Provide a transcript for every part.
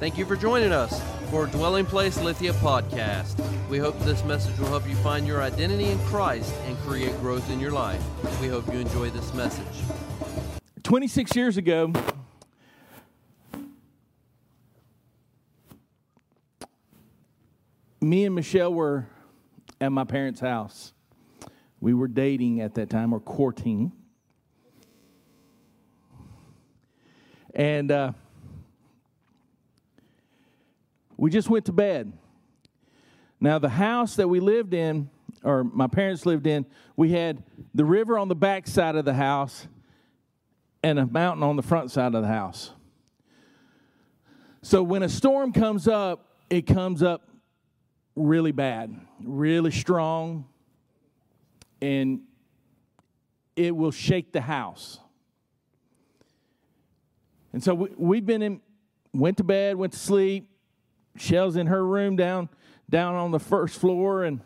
Thank you for joining us for Dwelling Place Lithia podcast. We hope this message will help you find your identity in Christ and create growth in your life. We hope you enjoy this message. 26 years ago, me and Michelle were at my parents' house. We were dating at that time or courting. And uh, we just went to bed. Now, the house that we lived in, or my parents lived in, we had the river on the back side of the house and a mountain on the front side of the house. So when a storm comes up, it comes up really bad, really strong, and it will shake the house. And so we, we've been in, went to bed, went to sleep. Shell's in her room down down on the first floor, and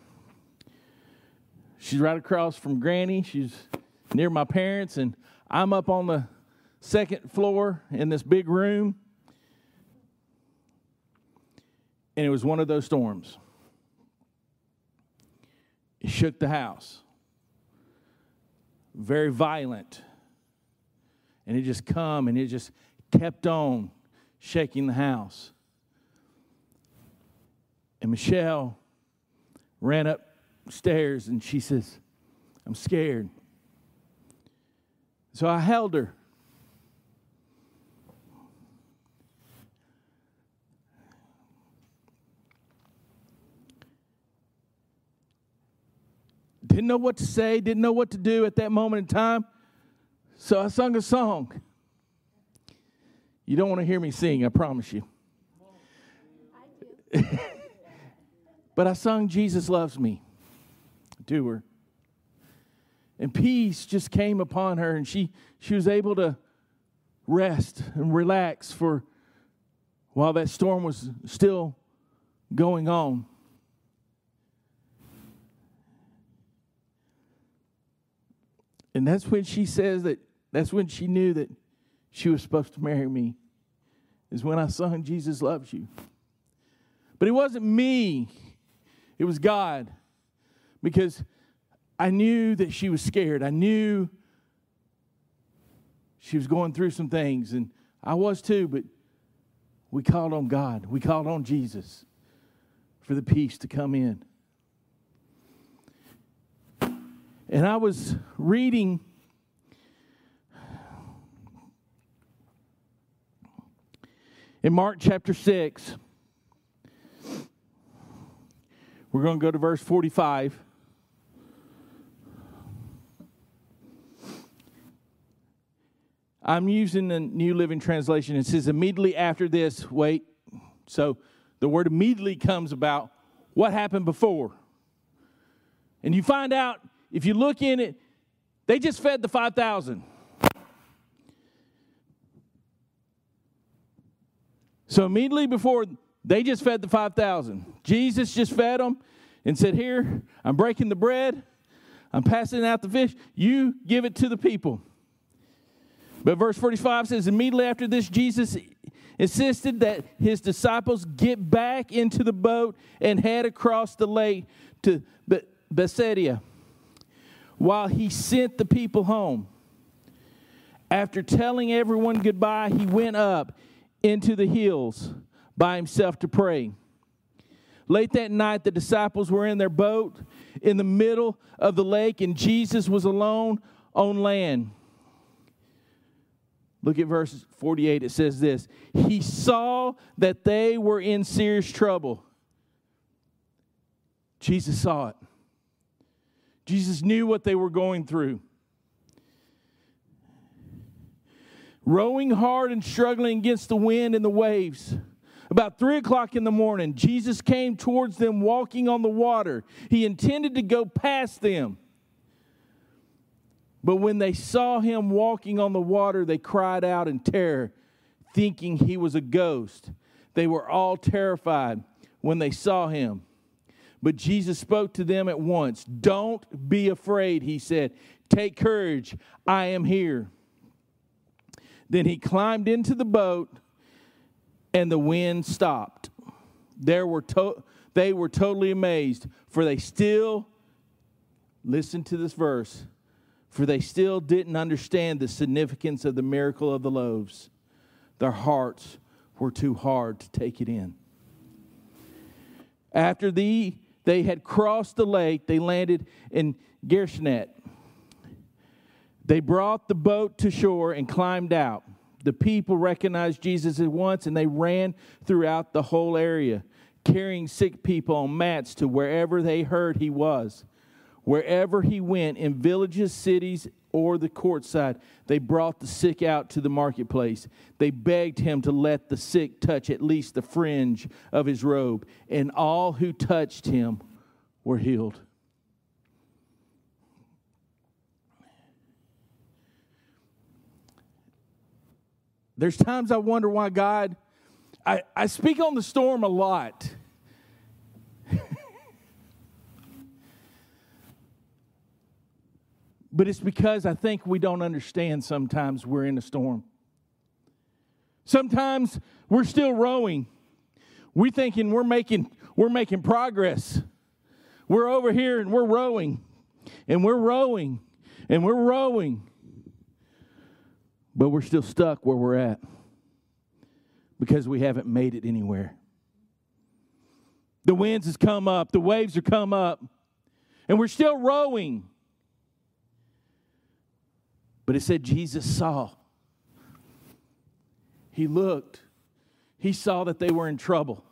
she's right across from Granny. She's near my parents, and I'm up on the second floor in this big room. And it was one of those storms. It shook the house. Very violent. And it just come and it just kept on shaking the house. And Michelle ran upstairs and she says, I'm scared. So I held her. Didn't know what to say, didn't know what to do at that moment in time. So I sung a song. You don't want to hear me sing, I promise you. but I sung Jesus Loves Me to her. And peace just came upon her, and she, she was able to rest and relax for while that storm was still going on. And that's when she says that, that's when she knew that she was supposed to marry me, is when I sung Jesus Loves You. But it wasn't me, it was God. Because I knew that she was scared. I knew she was going through some things, and I was too, but we called on God. We called on Jesus for the peace to come in. And I was reading in Mark chapter 6. We're going to go to verse 45. I'm using the New Living Translation. It says, immediately after this, wait. So the word immediately comes about what happened before. And you find out, if you look in it, they just fed the 5,000. So immediately before, they just fed the 5,000. Jesus just fed them and said, Here, I'm breaking the bread, I'm passing out the fish. You give it to the people. But verse 45 says, Immediately after this, Jesus insisted that his disciples get back into the boat and head across the lake to Bethsaida while he sent the people home. After telling everyone goodbye, he went up into the hills by himself to pray. Late that night, the disciples were in their boat in the middle of the lake, and Jesus was alone on land. Look at verse 48. It says this He saw that they were in serious trouble. Jesus saw it. Jesus knew what they were going through. Rowing hard and struggling against the wind and the waves. About three o'clock in the morning, Jesus came towards them walking on the water. He intended to go past them. But when they saw him walking on the water, they cried out in terror, thinking he was a ghost. They were all terrified when they saw him. But Jesus spoke to them at once. Don't be afraid, he said. Take courage, I am here. Then he climbed into the boat and the wind stopped. There were to- they were totally amazed, for they still, listen to this verse, for they still didn't understand the significance of the miracle of the loaves. Their hearts were too hard to take it in. After the, they had crossed the lake, they landed in Gershnet. They brought the boat to shore and climbed out. The people recognized Jesus at once and they ran throughout the whole area, carrying sick people on mats to wherever they heard he was. Wherever he went, in villages, cities, or the courtside, they brought the sick out to the marketplace. They begged him to let the sick touch at least the fringe of his robe, and all who touched him were healed. There's times I wonder why God, I, I speak on the storm a lot. but it's because I think we don't understand sometimes we're in a storm. Sometimes we're still rowing. We're thinking we're making we're making progress. We're over here and we're rowing. And we're rowing. And we're rowing. But we're still stuck where we're at because we haven't made it anywhere. The winds has come up, the waves have come up, and we're still rowing. But it said Jesus saw. He looked. He saw that they were in trouble.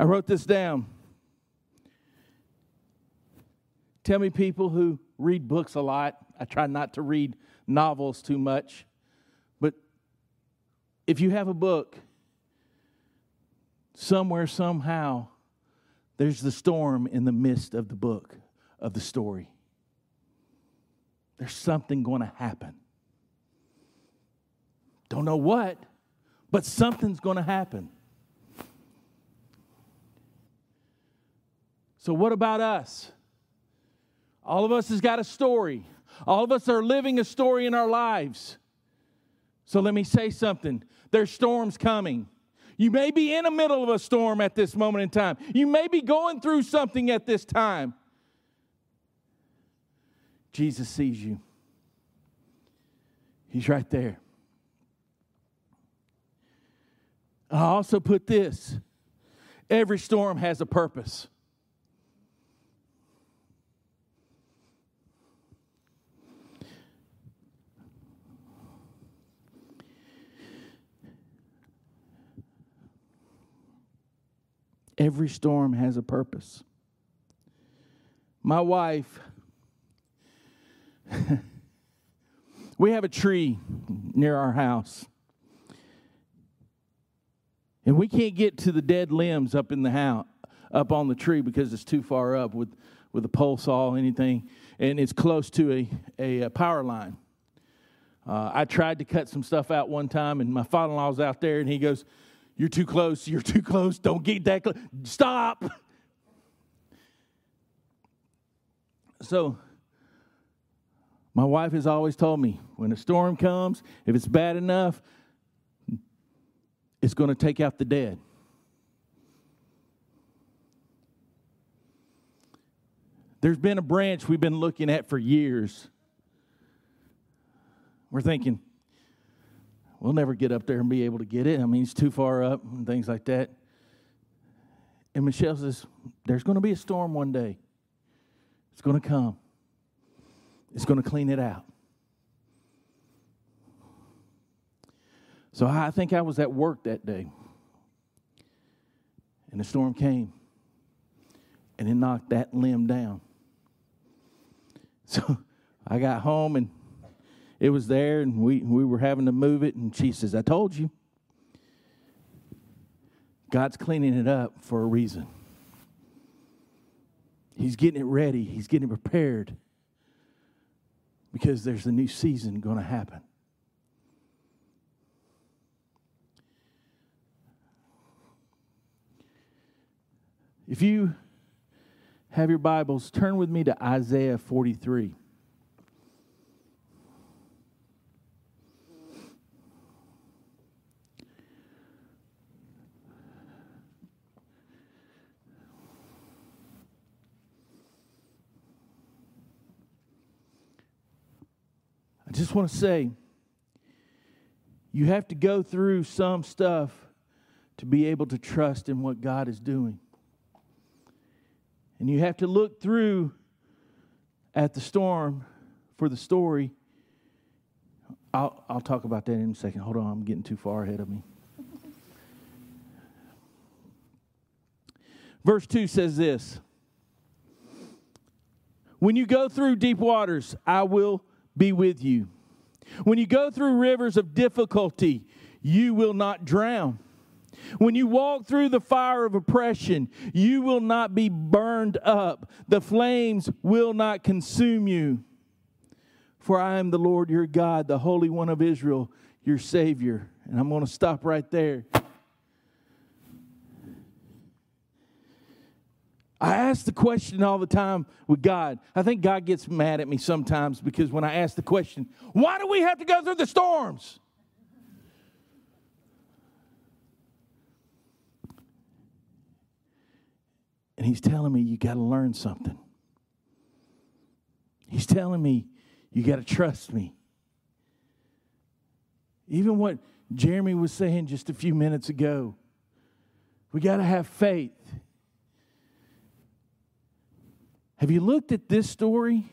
I wrote this down. Tell me, people who read books a lot, I try not to read novels too much, but if you have a book, somewhere, somehow, there's the storm in the midst of the book, of the story. There's something going to happen. Don't know what, but something's going to happen. So, what about us? All of us has got a story. All of us are living a story in our lives. So, let me say something there's storms coming. You may be in the middle of a storm at this moment in time. You may be going through something at this time. Jesus sees you, He's right there. I also put this every storm has a purpose. Every storm has a purpose. My wife, we have a tree near our house. And we can't get to the dead limbs up in the house, up on the tree because it's too far up with, with a pole saw, anything, and it's close to a, a, a power line. Uh, I tried to cut some stuff out one time, and my father in law was out there, and he goes, you're too close. You're too close. Don't get that close. Stop. So, my wife has always told me when a storm comes, if it's bad enough, it's going to take out the dead. There's been a branch we've been looking at for years. We're thinking, we'll never get up there and be able to get it. I mean, it's too far up and things like that. And Michelle says, There's going to be a storm one day. It's going to come, it's going to clean it out. So I think I was at work that day. And the storm came and it knocked that limb down. So I got home and it was there and we, we were having to move it. And she says, I told you. God's cleaning it up for a reason. He's getting it ready, He's getting it prepared because there's a new season going to happen. If you have your Bibles, turn with me to Isaiah 43. Just want to say you have to go through some stuff to be able to trust in what God is doing. And you have to look through at the storm for the story. I'll, I'll talk about that in a second. Hold on, I'm getting too far ahead of me. Verse 2 says this When you go through deep waters, I will be with you. When you go through rivers of difficulty, you will not drown. When you walk through the fire of oppression, you will not be burned up. The flames will not consume you. For I am the Lord your God, the Holy One of Israel, your Savior. And I'm going to stop right there. I ask the question all the time with God. I think God gets mad at me sometimes because when I ask the question, why do we have to go through the storms? And He's telling me, you got to learn something. He's telling me, you got to trust me. Even what Jeremy was saying just a few minutes ago, we got to have faith. Have you looked at this story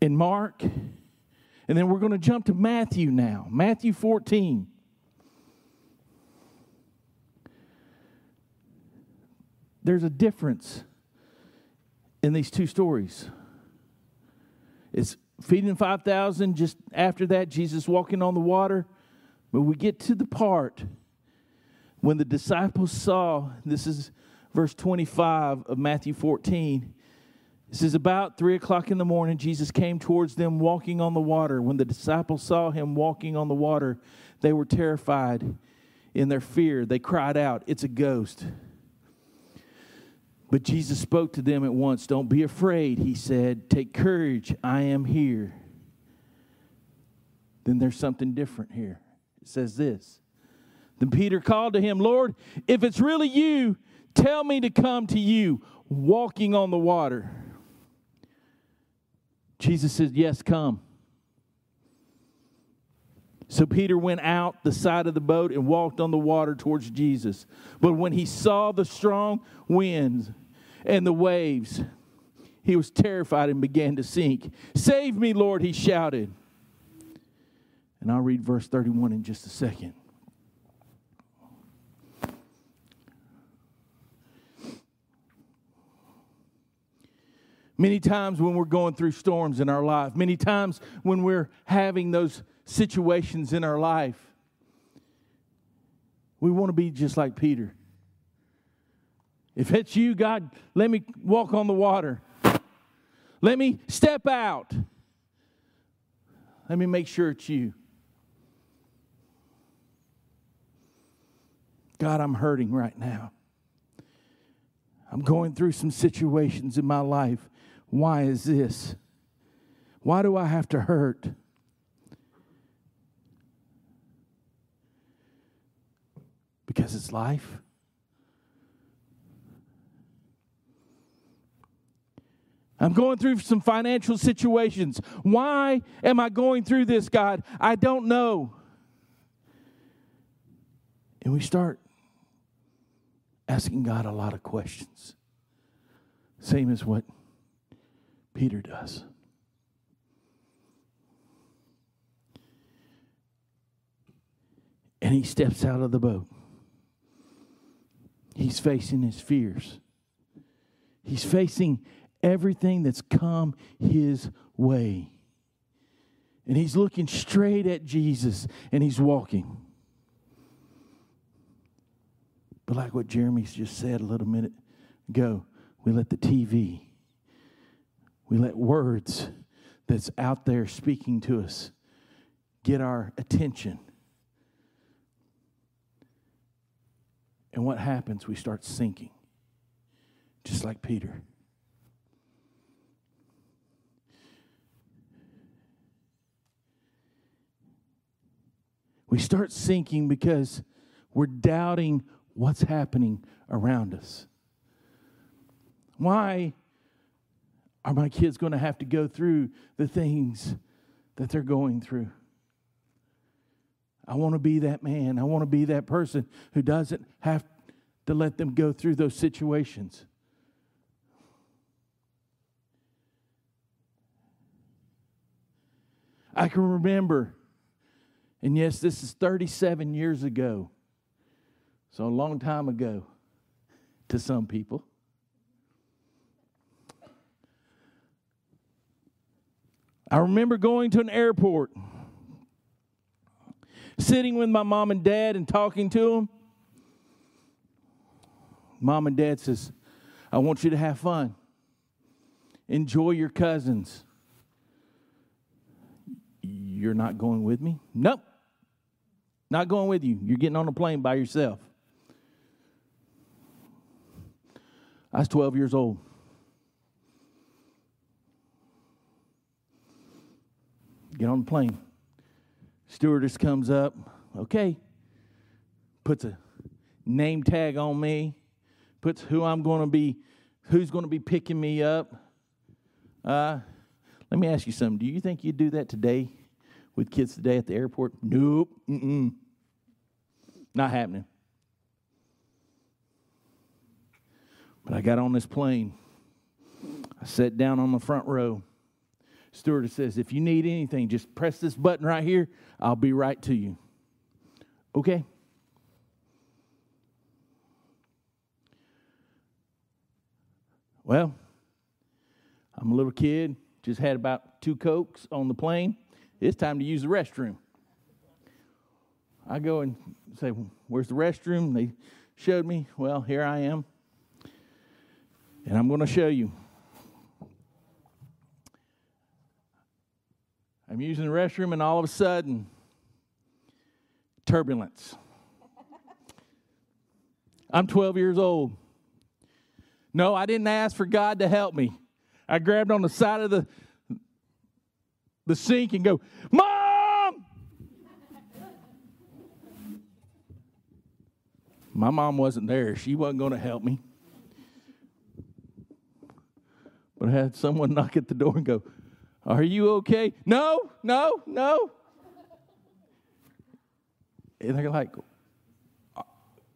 in Mark? And then we're going to jump to Matthew now. Matthew 14. There's a difference in these two stories. It's feeding 5,000. Just after that, Jesus walking on the water. But we get to the part when the disciples saw, this is verse 25 of Matthew 14. It says, About three o'clock in the morning, Jesus came towards them walking on the water. When the disciples saw him walking on the water, they were terrified in their fear. They cried out, It's a ghost. But Jesus spoke to them at once. Don't be afraid, he said. Take courage, I am here. Then there's something different here. It says this. Then Peter called to him, Lord, if it's really you, Tell me to come to you walking on the water. Jesus said, Yes, come. So Peter went out the side of the boat and walked on the water towards Jesus. But when he saw the strong winds and the waves, he was terrified and began to sink. Save me, Lord, he shouted. And I'll read verse 31 in just a second. Many times when we're going through storms in our life, many times when we're having those situations in our life, we want to be just like Peter. If it's you, God, let me walk on the water. Let me step out. Let me make sure it's you. God, I'm hurting right now. I'm going through some situations in my life why is this? Why do I have to hurt? Because it's life. I'm going through some financial situations. Why am I going through this, God? I don't know. And we start asking God a lot of questions. Same as what Peter does. And he steps out of the boat. He's facing his fears. He's facing everything that's come his way. And he's looking straight at Jesus and he's walking. But like what Jeremy's just said a little minute ago, we let the TV we let words that's out there speaking to us get our attention. And what happens? We start sinking just like Peter. We start sinking because we're doubting what's happening around us. Why are my kids going to have to go through the things that they're going through? I want to be that man. I want to be that person who doesn't have to let them go through those situations. I can remember, and yes, this is 37 years ago, so a long time ago to some people. I remember going to an airport, sitting with my mom and dad and talking to them. Mom and dad says, I want you to have fun. Enjoy your cousins. You're not going with me? Nope. Not going with you. You're getting on a plane by yourself. I was 12 years old. Get on the plane. Stewardess comes up. Okay. Puts a name tag on me. Puts who I'm going to be, who's going to be picking me up. Uh, let me ask you something. Do you think you'd do that today with kids today at the airport? Nope. Mm-mm. Not happening. But I got on this plane. I sat down on the front row. Stewardess says, if you need anything, just press this button right here. I'll be right to you. Okay. Well, I'm a little kid, just had about two Cokes on the plane. It's time to use the restroom. I go and say, Where's the restroom? They showed me. Well, here I am. And I'm going to show you. I'm using the restroom, and all of a sudden, turbulence. I'm 12 years old. No, I didn't ask for God to help me. I grabbed on the side of the, the sink and go, Mom! My mom wasn't there. She wasn't going to help me. But I had someone knock at the door and go, Are you okay? No, no, no. And they're like,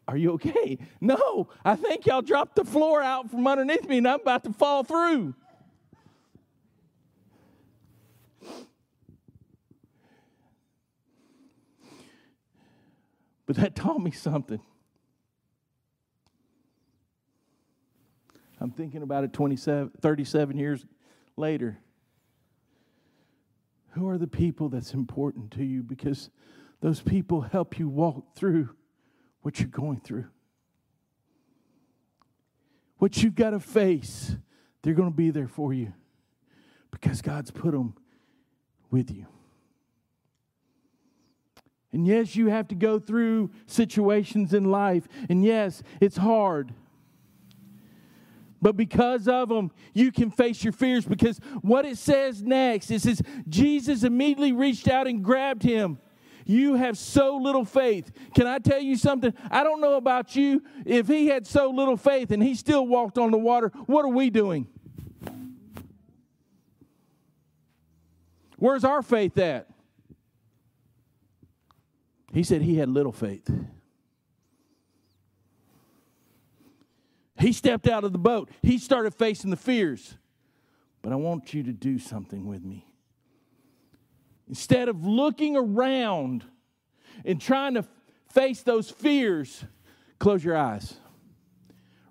Are you okay? No, I think y'all dropped the floor out from underneath me and I'm about to fall through. But that taught me something. I'm thinking about it 27, 37 years later. Who are the people that's important to you? Because those people help you walk through what you're going through. What you've got to face, they're going to be there for you because God's put them with you. And yes, you have to go through situations in life. And yes, it's hard. But because of them, you can face your fears. Because what it says next, it says, Jesus immediately reached out and grabbed him. You have so little faith. Can I tell you something? I don't know about you. If he had so little faith and he still walked on the water, what are we doing? Where's our faith at? He said he had little faith. He stepped out of the boat. He started facing the fears. But I want you to do something with me. Instead of looking around and trying to face those fears, close your eyes.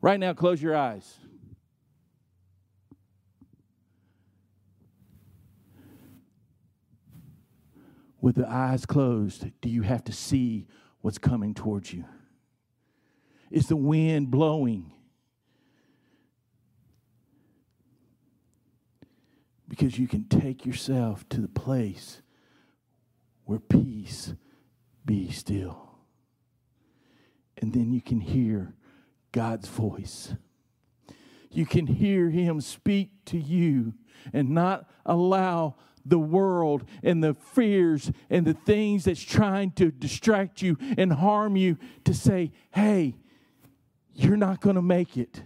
Right now, close your eyes. with the eyes closed, do you have to see what's coming towards you? Is the wind blowing? Because you can take yourself to the place where peace be still. And then you can hear God's voice. you can hear Him speak to you and not allow the world and the fears and the things that's trying to distract you and harm you to say, hey, you're not going to make it.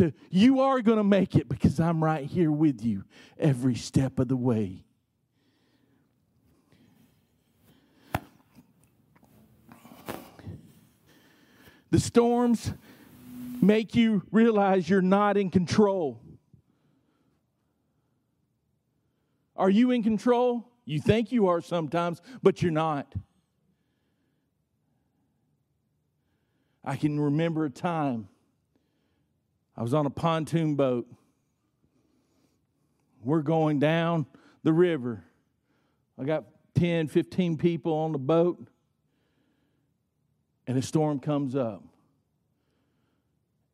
To you are going to make it because I'm right here with you every step of the way. The storms make you realize you're not in control. Are you in control? You think you are sometimes, but you're not. I can remember a time I was on a pontoon boat. We're going down the river. I got 10, 15 people on the boat, and a storm comes up.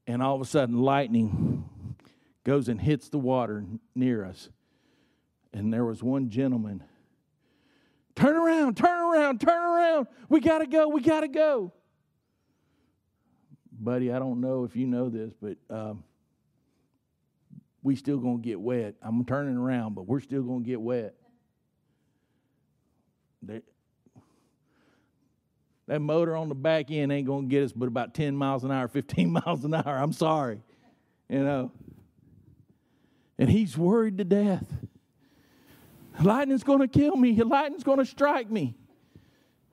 And all of a sudden, lightning goes and hits the water near us and there was one gentleman. Turn around, turn around, turn around. We got to go, we got to go. Buddy, I don't know if you know this, but um, we still going to get wet. I'm turning around, but we're still going to get wet. They, that motor on the back end ain't going to get us but about 10 miles an hour, 15 miles an hour. I'm sorry. You know. And he's worried to death. Lightning's going to kill me. Lightning's going to strike me.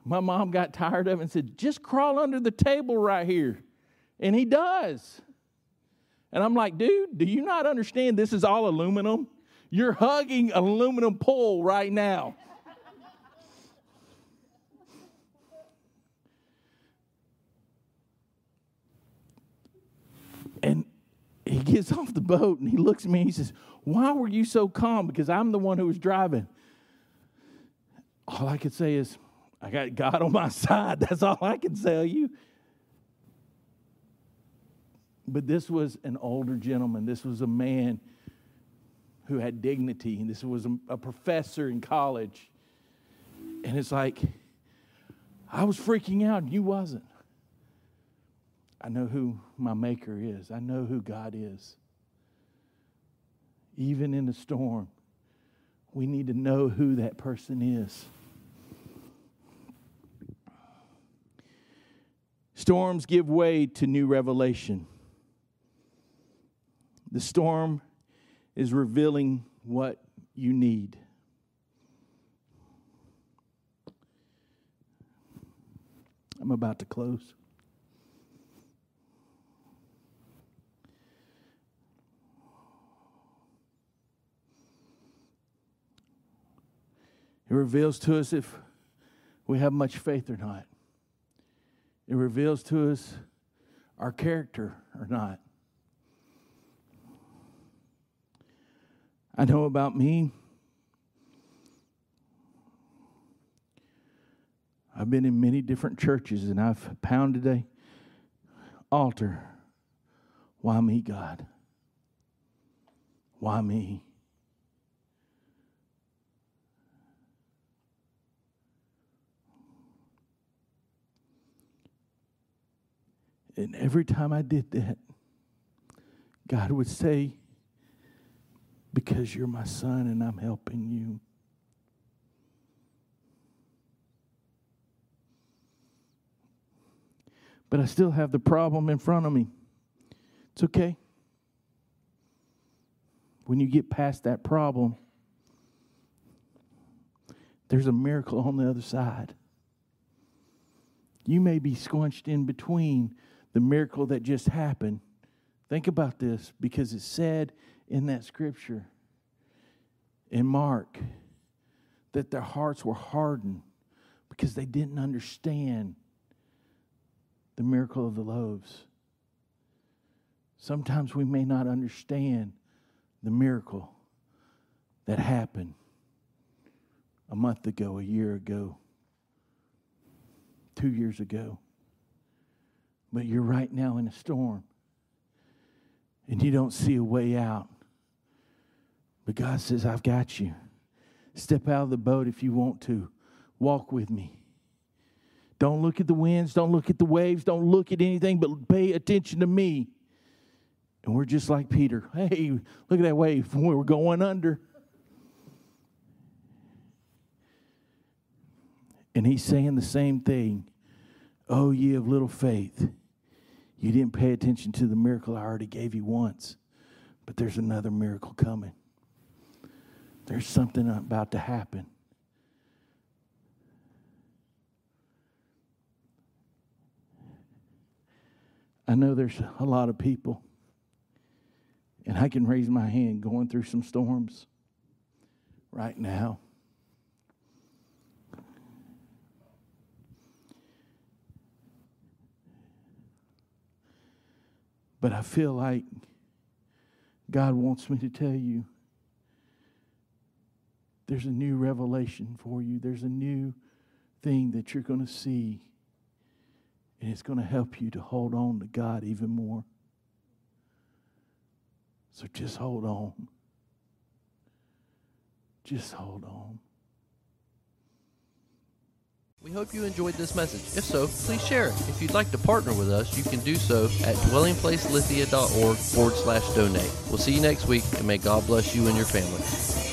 My mom got tired of it and said, Just crawl under the table right here. And he does. And I'm like, Dude, do you not understand this is all aluminum? You're hugging aluminum pole right now. and he gets off the boat and he looks at me and he says, why were you so calm? Because I'm the one who was driving. All I could say is, I got God on my side. That's all I can tell you. But this was an older gentleman. This was a man who had dignity. And this was a, a professor in college. And it's like, I was freaking out, and you wasn't. I know who my maker is, I know who God is even in the storm, we need to know who that person is. Storms give way to new revelation. The storm is revealing what you need. I'm about to close. It reveals to us if we have much faith or not. It reveals to us our character or not. I know about me. I've been in many different churches and I've pounded a altar. Why me, God? Why me? And every time I did that, God would say, Because you're my son and I'm helping you. But I still have the problem in front of me. It's okay. When you get past that problem, there's a miracle on the other side. You may be squunched in between the miracle that just happened. Think about this because it said in that scripture in Mark that their hearts were hardened because they didn't understand the miracle of the loaves. Sometimes we may not understand the miracle that happened a month ago, a year ago, two years ago but you're right now in a storm and you don't see a way out. But God says, I've got you. Step out of the boat if you want to. Walk with me. Don't look at the winds, don't look at the waves, don't look at anything, but pay attention to me. And we're just like Peter. Hey, look at that wave. We're going under. And he's saying the same thing. Oh, ye of little faith. You didn't pay attention to the miracle I already gave you once, but there's another miracle coming. There's something about to happen. I know there's a lot of people, and I can raise my hand going through some storms right now. But I feel like God wants me to tell you there's a new revelation for you. There's a new thing that you're going to see. And it's going to help you to hold on to God even more. So just hold on. Just hold on. We hope you enjoyed this message. If so, please share it. If you'd like to partner with us, you can do so at dwellingplacelithia.org forward slash donate. We'll see you next week, and may God bless you and your family.